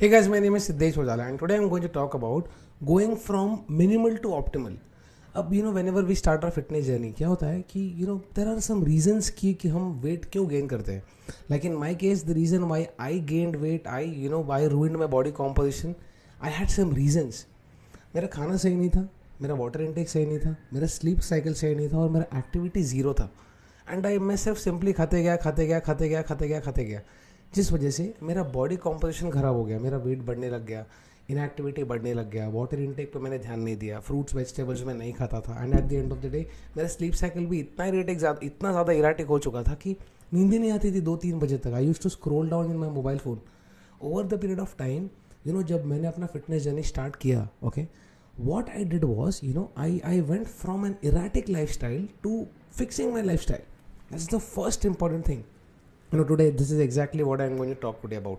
Hey guys, my name is Siddesh Ojala and today I'm going to talk about going from minimal to optimal. अब you know whenever we start our fitness journey क्या होता है कि you know there are some reasons की कि हम weight क्यों gain करते हैं? Like in my case the reason why I gained weight I you know why ruined my body composition I had some reasons मेरा खाना सही नहीं था मेरा वाटर इंटेक सही नहीं था मेरा स्लीप साइकिल सही नहीं था और मेरा एक्टिविटी ज़ीरो था। एंड आई मैं सिर्फ़ सिंपली खाते गया खाते गया खाते गया खाते गया खाते गया। जिस वजह से मेरा बॉडी कॉम्पोजिशन ख़राब हो गया, मेरा वेट बढ़ने लग गया इनएक्टिविटी बढ़ने लग गया वाटर इनटेक पे मैंने ध्यान नहीं दिया फ्रूट्स वेजिटेबल्स में नहीं खाता था। And at the end of the day मेरा स्लीप साइकिल भी इतना इरेटिक इतना ज़्यादा इराटिक हो चुका था कि नींद ही नहीं आती थी दो तीन बजे तक। I use to scroll down in my mobile phone over the period of time you know जब मैंने अपना फिटनेस जर्नी स्टार्ट किया okay what I did was you know I I went from an erratic lifestyle to fixing my lifestyle that is the first important thing no today this is exactly what I am going to talk today about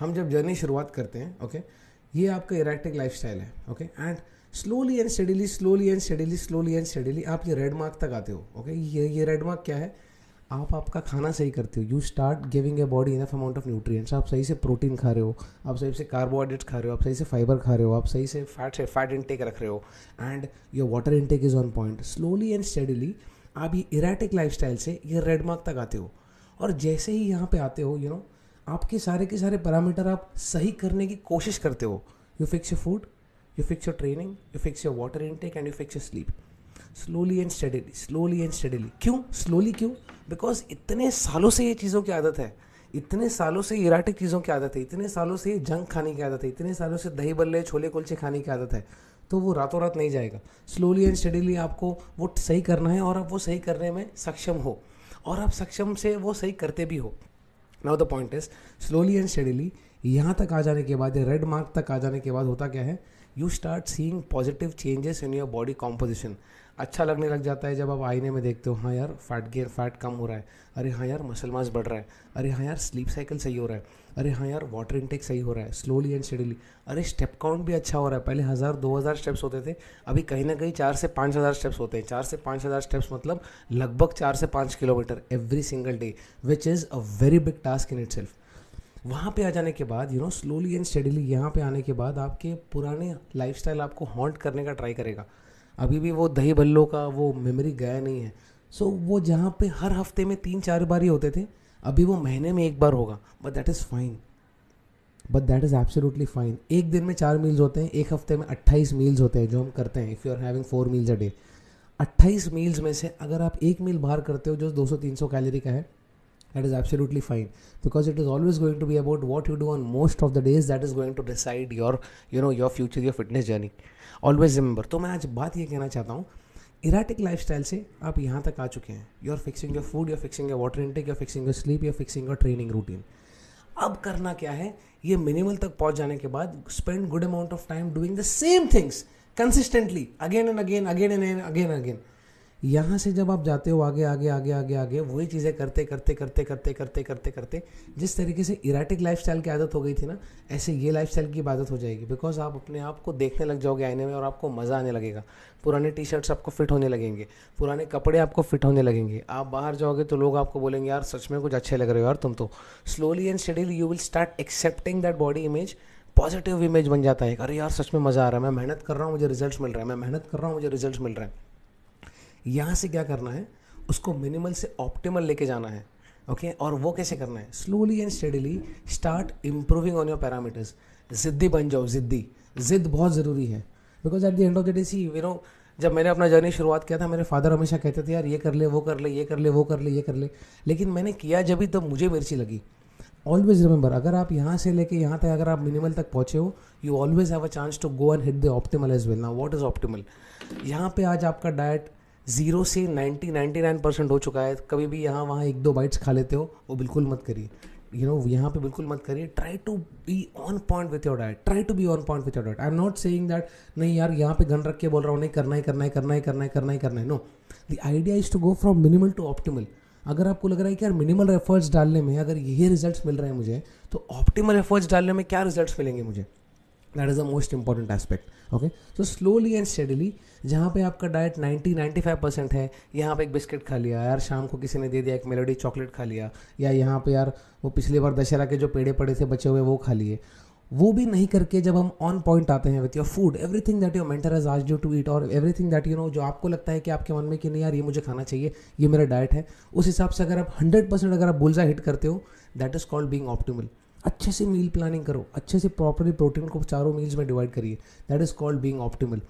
हम जब journey शुरुआत करते हैं okay okay, ये आपका erratic life है okay and slowly and steadily slowly and steadily slowly and steadily आप ये रेड मार्क तक आते हो ओके okay? ये ये रेड मार्क क्या है? आप आपका खाना सही करते हो. You start giving a body enough amount of nutrients आप सही से प्रोटीन खा रहे हो आप सही से कार्बोहाइड्रेट्स खा रहे हो आप सही से फाइबर खा रहे हो आप सही से फैट से फैट इनटेक रख रहे हो and your water intake is on point slowly and steadily आप ये इराटिक लाइफ से ये रेड मार्क तक आते हो. और जैसे ही यहाँ पे आते हो यू नो आपके सारे के सारे पैरामीटर आप सही करने की कोशिश करते हो। You fix your food you fix your training you fix your water intake and you fix your sleep slowly and steadily slowly and steadily क्यों? स्लोली क्यों? बिकॉज़ इतने सालों से ये चीज़ों की आदत है। इतने सालों से इराटिक चीज़ों की आदत है। इतने सालों से जंक खाने की आदत है। इतने सालों से दही बल्ले, छोले कुलचे खाने की आदत है। तो वो रातों रात नहीं जाएगा। स्लोली एंड स्टडीली आपको वो सही करना है और आप वो सही करने में सक्षम हो। और आप सक्षम से वो सही करते भी हो। Now the point is slowly and steadily यहाँ तक आ जाने के बाद या रेड मार्क तक आ जाने के बाद होता क्या है? You start seeing positive changes in your body composition अच्छा लगने लग जाता है जब आप आईने में देखते हो हाँ यार फैट गेयर फैट कम हो रहा है। अरे हाँ यार मसल मास बढ़ रहा है। अरे हाँ यार स्लीप साइकिल सही हो रहा है। अरे हाँ यार वाटर इनटेक सही हो रहा है स्लोली एंड स्टडीली अरे स्टेप काउंट भी अच्छा हो रहा है। पहले हज़ार, दो हज़ार स्टेप्स होते थे, अभी कहीं ना कहीं चार से पाँच हज़ार स्टेप्स होते हैं। चार से पाँच हज़ार स्टेप्स मतलब लगभग चार से पाँच kilometre every single day which is a very big task in itself वहाँ पे आ जाने के बाद you know slowly and steadily यहाँ पे आने के बाद आपके पुराने लाइफस्टाइल आपको हॉन्ट करने का ट्राई करेगा। अभी भी वो दही भल्लों का वो मेमोरी गया नहीं है। सो so, वो जहाँ पे हर हफ़्ते में तीन चार बार ही होते थे अभी वो महीने में एक बार होगा। But that is fine but that is absolutely fine एक दिन में चार मील्स होते हैं एक हफ़्ते में अट्ठाईस मील्स होते हैं जो हम करते हैं if you are having four meals a day अट्ठाईस मील्स में से अगर आप एक मील बाहर करते हो जो 200-300 कैलोरी का है that is absolutely fine. Because it is always going to be about what you do on most of the days that is going to decide your, you know, your future, your fitness journey. Always remember. तो मैं आज बात ये कहना चाहता हूँ erratic life से आप यहाँ तक आ चुके हैं। You are fixing your food you are fixing your water intake you are fixing your sleep you are fixing your training routine अब करना क्या है? ये मिनिमल तक पहुँच जाने के बाद spend good amount of time doing the same things consistently again and again again and again again यहाँ से जब आप जाते हो आगे आगे आगे आगे आगे, वही चीज़ें करते करते करते करते करते करते करते, जिस तरीके से इराटिक लाइफ की आदत हो गई थी ना, ऐसे ये लाइफ की आदत हो जाएगी बिकॉज़ आप अपने आप को देखने लग जाओगे आईने में और आपको मज़ा आने लगेगा। पुराने टी शर्ट्स आपको फिट होने लगेंगे, पुराने कपड़े आपको फिट होने लगेंगे। आप बाहर जाओगे तो लोग आपको बोलेंगे, यार, सच में कुछ अच्छे लग रहे हो यार तुम तो। Slowly and steadily you will start accepting that body image positive image बन जाता है। अरे यार, सच में मज़ा आ रहा है, मैं मेहनत कर रहा हूँ, मुझे रिज़ल्ट मिल रहा है, मैं मेहनत कर रहा हूँ, मुझे रिज़ल्ट मिल रहा है। यहाँ से क्या करना है, उसको मिनिमल से ऑप्टिमल लेके जाना है ओके okay? और वो कैसे करना है? Slowly and steadily start improving on your parameters जिद्दी बन जाओ, जिद्दी। जिद बहुत ज़रूरी है। Because at the end of the day see you know जब मैंने अपना जर्नी शुरुआत किया था, मेरे फादर हमेशा कहते थे, यार, ये कर ले, वो कर ले, ये कर ले, वो कर ले, ये कर ले। लेकिन मैंने किया जब भी तब मुझे मिर्ची लगी। ऑलवेज रिमेंबर अगर आप यहाँ से लेके यहाँ तक, अगर आप मिनिमल तक पहुँचे हो you always have a chance to go and hit the optimal as well ना वॉट इज़ ऑप्टिमल यहाँ पे आज आपका डाइट ज़ीरो से नाइन्टी नाइन्टी नाइन परसेंट हो चुका है। कभी भी यहाँ, वहाँ एक दो बाइट्स खा लेते हो, वो बिल्कुल मत करिए। यू नो यहाँ पे बिल्कुल मत करिए। Try to be on point with your diet try to be on point with your diet I am not saying that नहीं यार, यहाँ पे गन रख के बोल रहा हूँ, नहीं करना ही, करना है, करना ही, करना है, करना ही, करना है। No the idea is to go from minimal to optimal अगर आपको लग रहा है कि यार मिनिमल एफर्ट्स डालने में अगर ये रिजल्ट्स मिल रहे हैं मुझे तो ऑप्टिमल एफर्ट्स डालने में क्या रिजल्ट्स मिलेंगे मुझे? That is the most important aspect okay so slowly and steadily जहाँ पे आपका डाइट 90 95 परसेंट है, यहाँ पे एक बिस्किट खा लिया, यार शाम को किसी ने दे दिया एक मेलोडी चॉकलेट खा लिया, या यहाँ पे यार वो पिछली बार दशहरा के जो पेड़े पड़े थे बचे हुए वो खा लिए, वो भी नहीं करके जब हम ऑन पॉइंट आते हैं with your food everything that your mentor has आज यू टू ईट और एवरीथिंग दैट यू नो जो आपको लगता है कि आपके मन में कि नहीं यार ये मुझे खाना चाहिए, ये मेरा डाइट है, उस हिसाब से अगर आप हंड्रेड परसेंट अगर आप बुलजा हिट करते हो that is called being optimal अच्छे से मील प्लानिंग करो, अच्छे से प्रॉपरली प्रोटीन को चारों मील्स में डिवाइड करिए। That is called being optimal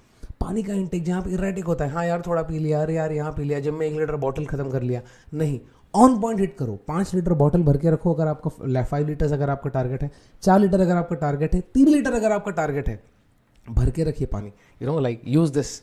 पानी का इंटेक जहाँ पे इरेटिक होता है हाँ यार थोड़ा पी लिया, अरे यार यहाँ पी लिया, जब मैं एक लीटर बॉटल खत्म कर लिया। नहीं ऑन पॉइंट हिट करो। पाँच लीटर बॉटल भर के रखो अगर आपका फाइव लीटर्स अगर आपका टारगेट है, चार लीटर अगर आपका टारगेट है, तीन लीटर अगर आपका टारगेट है, भर के रखिए पानी। You know like use this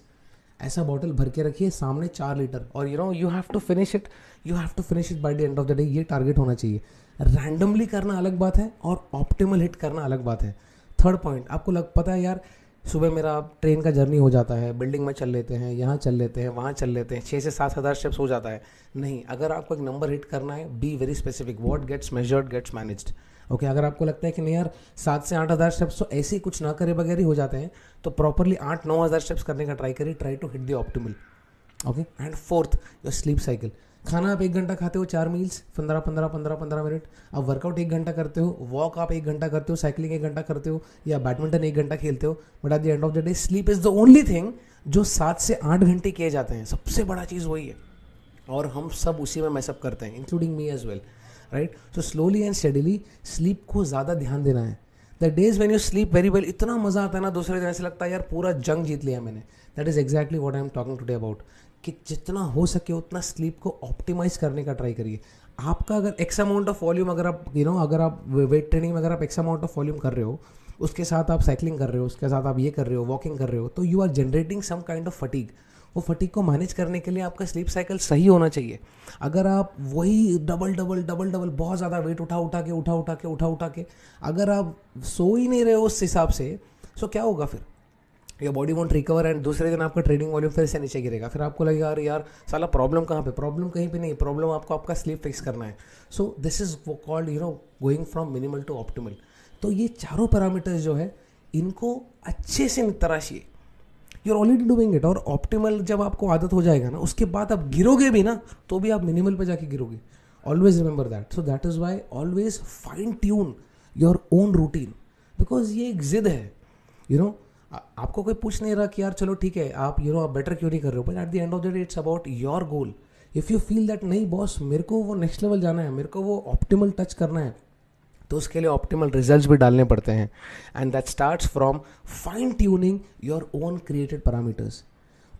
ऐसा बॉटल भर के रखिए, सामने चार लीटर और you know you have to finish it you have to finish it by the end of the day ये टारगेट होना चाहिए। रैंडमली करना अलग बात है और ऑप्टिमल हिट करना अलग बात है। थर्ड पॉइंट आपको लग, पता है यार, सुबह मेरा ट्रेन का जर्नी हो जाता है बिल्डिंग में चल लेते हैं, यहाँ चल लेते हैं, वहाँ चल लेते हैं छः से सात हज़ार स्टेप्स हो जाता है। नहीं, अगर आपको एक नंबर हिट करना है be very specific what gets measured gets managed okay अगर आपको लगता है कि नहीं यार, सात से आठ हज़ार स्टेप्स तो ऐसे ही कुछ ना करे बगैर ही हो जाते हैं तो प्रॉपरली आठ नौ हज़ार स्टेप्स करने का ट्राई करिए try to hit the optimal okay and fourth your sleep cycle खाना आप एक घंटा खाते हो, चार मील्स पंद्रह पंद्रह पंद्रह पंद्रह मिनट आप वर्कआउट एक घंटा करते हो वॉक आप एक घंटा करते हो साइकिलिंग एक घंटा करते हो, या बैडमिंटन एक घंटा खेलते हो but at the end of the day sleep is the only thing जो सात से आठ घंटे किए जाते हैं। सबसे बड़ा चीज़ वही है। और हम सब उसी में मैसअप करते हैं including me as well right so slowly and steadily sleep को ज़्यादा ध्यान देना है। The days when you sleep very well इतना मज़ा आता है ना, दूसरे दिन ऐसे लगता है, यार, पूरा जंग जीत लिया मैंने। That is exactly what I am talking today about कि जितना हो सके उतना स्लीप को ऑप्टिमाइज करने का ट्राई करिए। आपका अगर एक्स अमाउंट ऑफ़ वॉल्यूम अगर आप यू नो अगर आप वेट ट्रेनिंग में अगर आप एक्स अमाउंट ऑफ़ वॉल्यूम कर रहे हो, उसके साथ आप साइकिलिंग कर रहे हो, उसके साथ आप ये कर रहे हो वॉकिंग कर रहे हो तो you are generating some kind of fatigue वो फटीक को मैनेज करने के लिए आपका स्लीप साइकिल सही होना चाहिए। अगर आप वही डबल डबल डबल डबल बहुत ज़्यादा वेट उठा उठा के, उठा उठा के, उठा उठा के, अगर आप सो ही नहीं रहे हो उस हिसाब से सो क्या होगा फिर? या बॉडी वॉन्ट रिकवर एंड दूसरे दिन आपका ट्रेनिंग वॉल्यूम फिर से नीचे गिरेगा। फिर आपको लगेगा यार यार साला प्रॉब्लम कहाँ पे? प्रॉब्लम कहीं पे नहीं प्रॉब्लम आपको आपका स्लीप फिक्स करना है। So this is called you know going from minimal to optimal तो ये चारों पैरामीटर्स जो है इनको अच्छे से तराशिए you are already doing it और ऑप्टिमल जब आपको आदत हो जाएगा ना उसके बाद आप गिरोगे भी ना तो भी आप मिनिमल पे जाके गिरोगे। Always remember that so that is why always fine tune your own routine because ये एक जिद है यू you नो know, आपको कोई पूछ नहीं रहा कि यार चलो ठीक है, आप यू नो आप बेटर क्यों नहीं कर रहे हो? But at the end of the day it's about your goal if you feel that नहीं बॉस मेरे को वो नेक्स्ट लेवल जाना है, मेरे को वो ऑप्टिमल टच करना है तो उसके लिए ऑप्टिमल रिजल्ट्स भी डालने पड़ते हैं। And that starts from fine tuning your own created parameters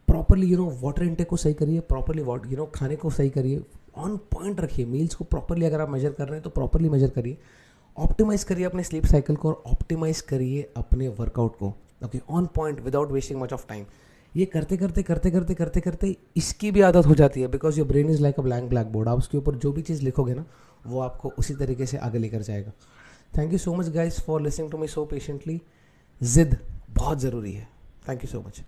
properly you know water intake को सही करिए प्रॉपरली वाटर यू नो खाने को सही करिए। ऑन पॉइंट रखिए मील्स को प्रॉपरली अगर आप मेजर कर रहे हैं तो प्रॉपरली मेजर करिए। ऑप्टिमाइज करिए अपने स्लीप साइकिल को और ऑप्टिमाइज करिए अपने वर्कआउट को। Okay on point without wasting much of time ये करते करते करते करते करते करते इसकी भी आदत हो जाती है because your brain is like a blank black board आप उसके ऊपर जो भी चीज़ लिखोगे ना, वो आपको उसी तरीके से आगे लेकर जाएगा. Thank you so much guys for listening to me so patiently जिद बहुत ज़रूरी है. Thank you so much